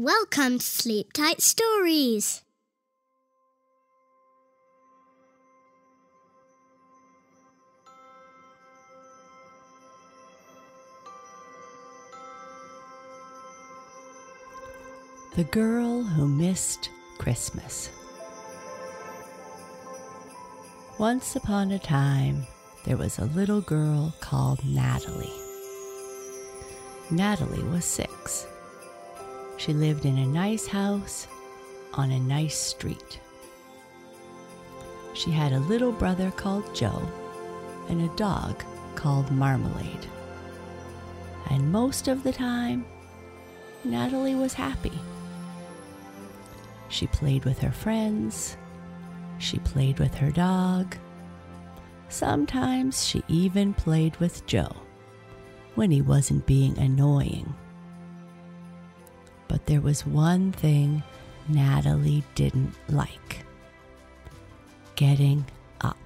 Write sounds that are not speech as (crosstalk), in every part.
Welcome to Sleep Tight Stories. The Girl Who Missed Christmas. Once upon a time, there was a little girl called Natalie. Natalie was six. She lived in a nice house on a nice street. She had a little brother called Joe and a dog called Marmalade. And most of the time, Natalie was happy. She played with her friends. She played with her dog. Sometimes she even played with Joe when he wasn't being annoying. But there was one thing Natalie didn't like getting up.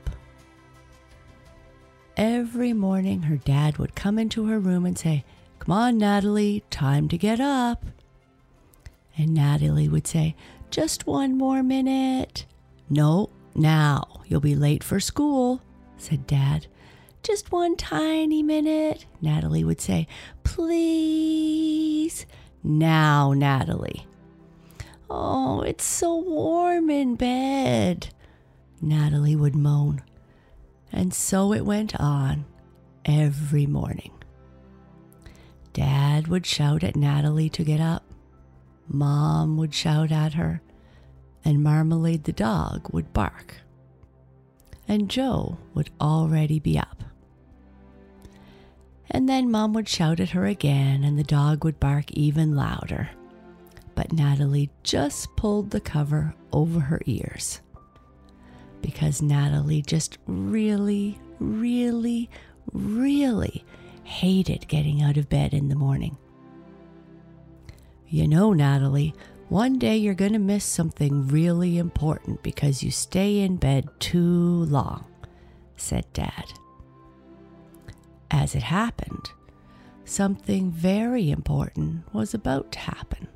Every morning, her dad would come into her room and say, Come on, Natalie, time to get up. And Natalie would say, Just one more minute. No, now, you'll be late for school, said Dad. Just one tiny minute, Natalie would say. Please. Now, Natalie. Oh, it's so warm in bed, Natalie would moan. And so it went on every morning. Dad would shout at Natalie to get up. Mom would shout at her, and Marmalade the dog would bark. And Joe would already be up. And then Mom would shout at her again, and the dog would bark even louder. But Natalie just pulled the cover over her ears. Because Natalie just really, really, really hated getting out of bed in the morning. You know, Natalie, one day you're going to miss something really important because you stay in bed too long, said Dad. As it happened, something very important was about to happen.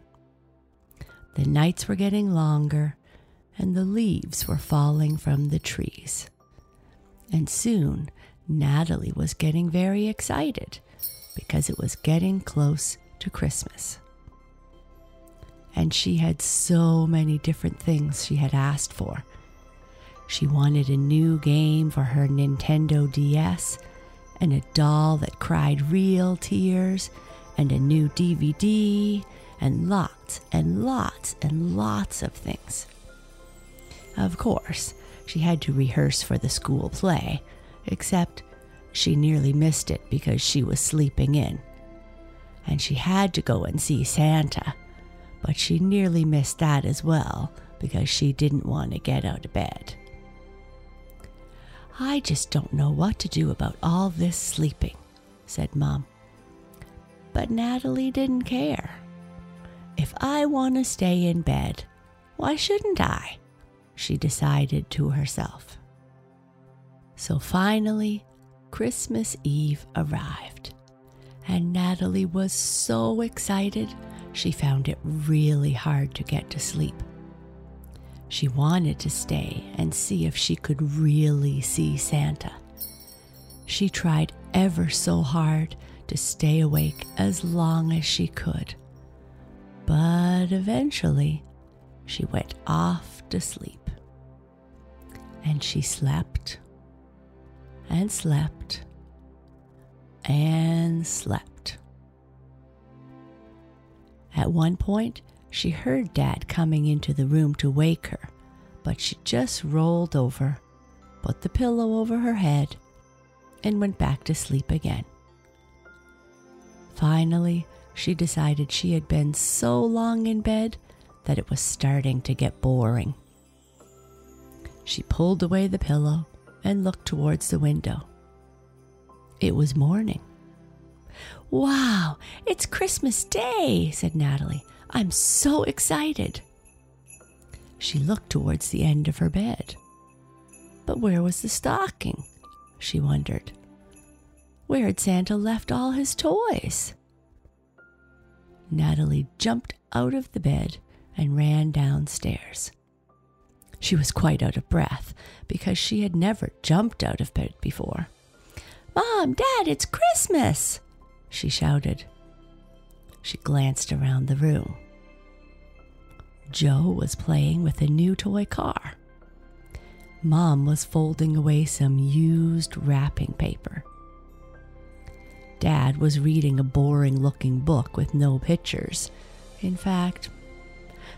The nights were getting longer and the leaves were falling from the trees. And soon Natalie was getting very excited because it was getting close to Christmas. And she had so many different things she had asked for. She wanted a new game for her Nintendo DS, and a doll that cried real tears, and a new DVD, and lots and lots and lots of things. Of course, she had to rehearse for the school play, except she nearly missed it because she was sleeping in. And she had to go and see Santa, but she nearly missed that as well because she didn't want to get out of bed. I just don't know what to do about all this sleeping, said Mom. But Natalie didn't care. If I want to stay in bed, why shouldn't I? She decided to herself. So finally, Christmas Eve arrived, and Natalie was so excited she found it really hard to get to sleep. She wanted to stay and see if she could really see Santa. She tried ever so hard to stay awake as long as she could. But eventually, she went off to sleep. And she slept and slept and slept. At one point, she heard Dad coming into the room to wake her, but she just rolled over, put the pillow over her head, and went back to sleep again. Finally, she decided she had been so long in bed that it was starting to get boring. She pulled away the pillow and looked towards the window. It was morning. Wow, it's Christmas Day, said Natalie. I'm so excited. She looked towards the end of her bed. But where was the stocking? She wondered. Where had Santa left all his toys? Natalie jumped out of the bed and ran downstairs. She was quite out of breath because she had never jumped out of bed before. Mom, Dad, it's Christmas! She shouted. She glanced around the room. Joe was playing with a new toy car. Mom was folding away some used wrapping paper. Dad was reading a boring looking book with no pictures. In fact,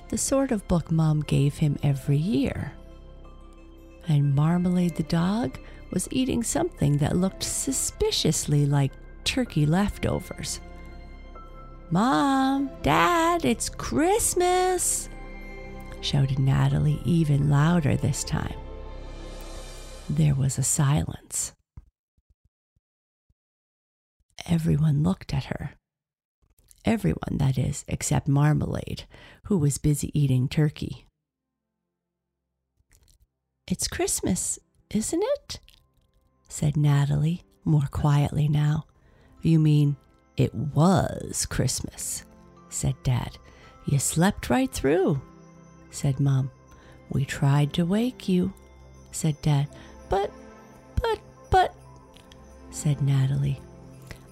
the sort of book Mom gave him every year. And Marmalade the dog was eating something that looked suspiciously like turkey leftovers. Mom, Dad, it's Christmas! shouted Natalie even louder this time. There was a silence. Everyone looked at her. Everyone, that is, except Marmalade, who was busy eating turkey. It's Christmas, isn't it? said Natalie, more quietly now. You mean it was Christmas, said Dad. You slept right through, said Mom. We tried to wake you, said Dad. But, but, but, said Natalie.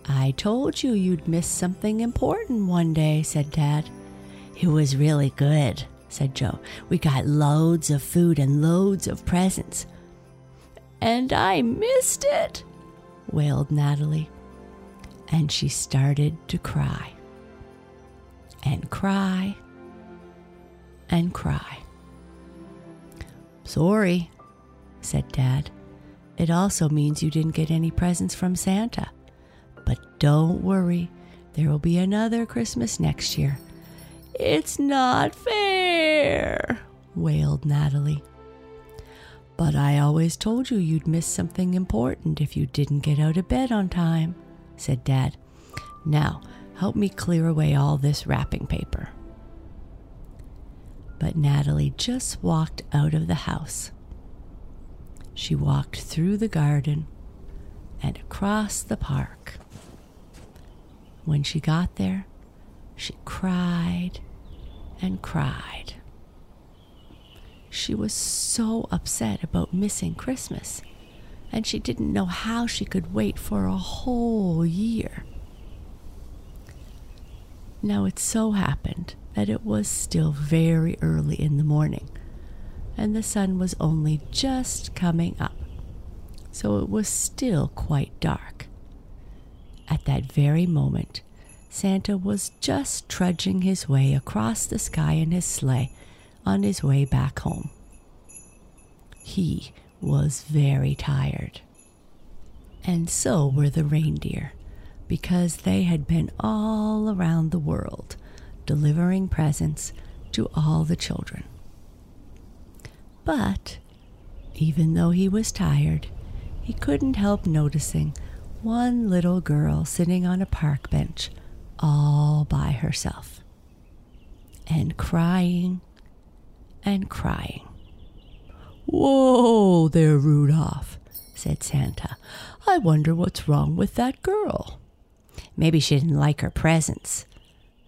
I told you you'd miss something important one day, said Dad. It was really good, said Joe. We got loads of food and loads of presents. And I missed it, wailed Natalie. And she started to cry. And cry. And cry. Sorry, said Dad. It also means you didn't get any presents from Santa. But don't worry, there will be another Christmas next year. It's not fair, wailed Natalie. But I always told you you'd miss something important if you didn't get out of bed on time, said Dad. Now, help me clear away all this wrapping paper. But Natalie just walked out of the house. She walked through the garden and across the park. When she got there, she cried and cried. She was so upset about missing Christmas, and she didn't know how she could wait for a whole year. Now it so happened that it was still very early in the morning and the sun was only just coming up, so it was still quite dark. At that very moment, Santa was just trudging his way across the sky in his sleigh on his way back home. He was very tired. And so were the reindeer, because they had been all around the world delivering presents to all the children. But even though he was tired, he couldn't help noticing one little girl sitting on a park bench all by herself and crying and crying. Whoa there, Rudolph, said Santa. I wonder what's wrong with that girl. Maybe she didn't like her presents,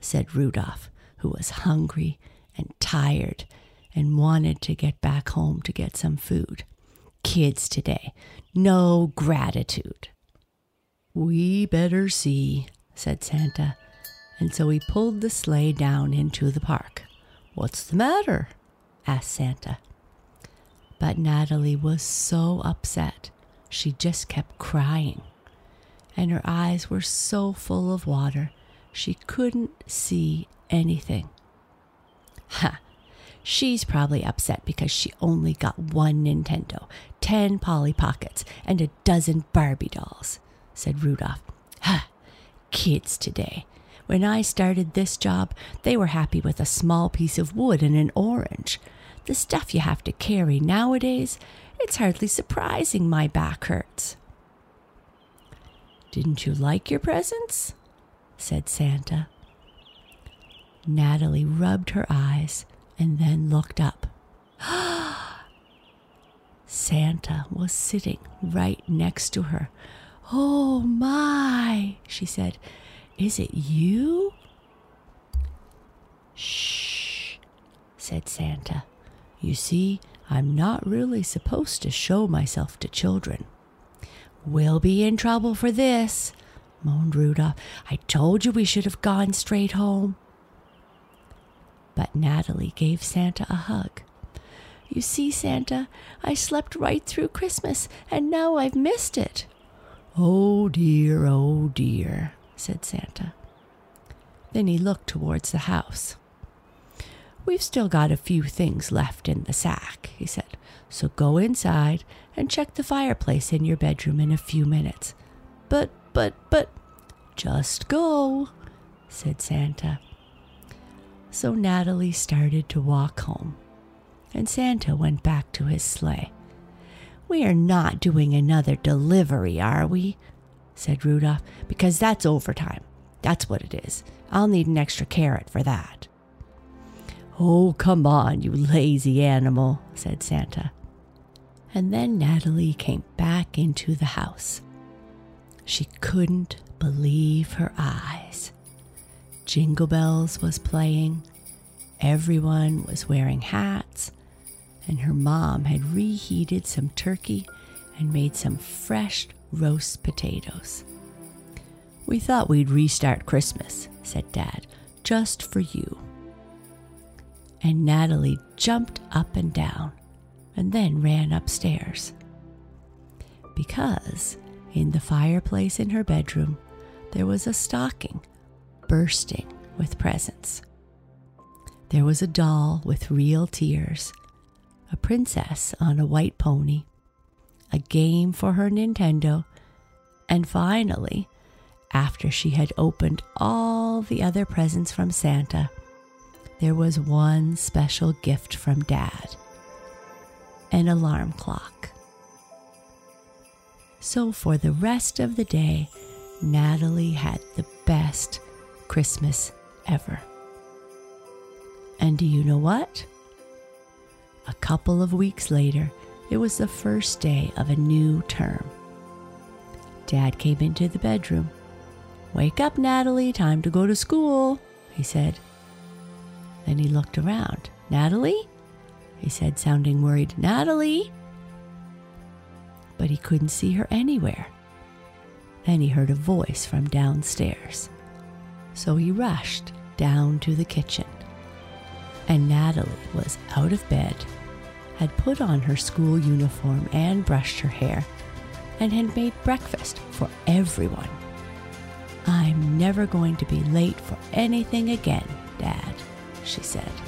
said Rudolph, who was hungry and tired and wanted to get back home to get some food. Kids today, no gratitude. We better see, said Santa, and so he pulled the sleigh down into the park. What's the matter? asked Santa. But Natalie was so upset, she just kept crying, and her eyes were so full of water she couldn't see anything. Ha! She's probably upset because she only got one Nintendo, 10 Polly Pockets, and a dozen Barbie dolls, said Rudolph. Ha! Kids today. When I started this job, they were happy with a small piece of wood and an orange. The stuff you have to carry nowadays, it's hardly surprising my back hurts. Didn't you like your presents? said Santa. Natalie rubbed her eyes and then looked up. (gasps) Santa was sitting right next to her. Oh my, she said. Is it you? Shh, said Santa. You see, I'm not really supposed to show myself to children. We'll be in trouble for this, moaned Rudolph. I told you we should have gone straight home. But Natalie gave Santa a hug. You see, Santa, I slept right through Christmas, and now I've missed it. Oh dear, oh dear, said Santa. Then he looked towards the house. We've still got a few things left in the sack, he said, so go inside and check the fireplace in your bedroom in a few minutes. But, but, but, just go, said Santa. So Natalie started to walk home, and Santa went back to his sleigh. We are not doing another delivery, are we? said Rudolph, because that's overtime. That's what it is. I'll need an extra carrot for that. Oh, come on, you lazy animal, said Santa. And then Natalie came back into the house. She couldn't believe her eyes. Jingle Bells was playing, everyone was wearing hats, and her mom had reheated some turkey and made some fresh roast potatoes. We thought we'd restart Christmas, said Dad, just for you. And Natalie jumped up and down and then ran upstairs. Because in the fireplace in her bedroom, there was a stocking bursting with presents. There was a doll with real tears, a princess on a white pony, a game for her Nintendo, and finally, after she had opened all the other presents from Santa, there was one special gift from Dad an alarm clock. So for the rest of the day, Natalie had the best Christmas ever. And do you know what? A couple of weeks later, it was the first day of a new term. Dad came into the bedroom Wake up, Natalie, time to go to school, he said. Then he looked around. Natalie? he said, sounding worried. Natalie? But he couldn't see her anywhere. Then he heard a voice from downstairs. So he rushed down to the kitchen. And Natalie was out of bed, had put on her school uniform and brushed her hair, and had made breakfast for everyone. I'm never going to be late for anything again, she said.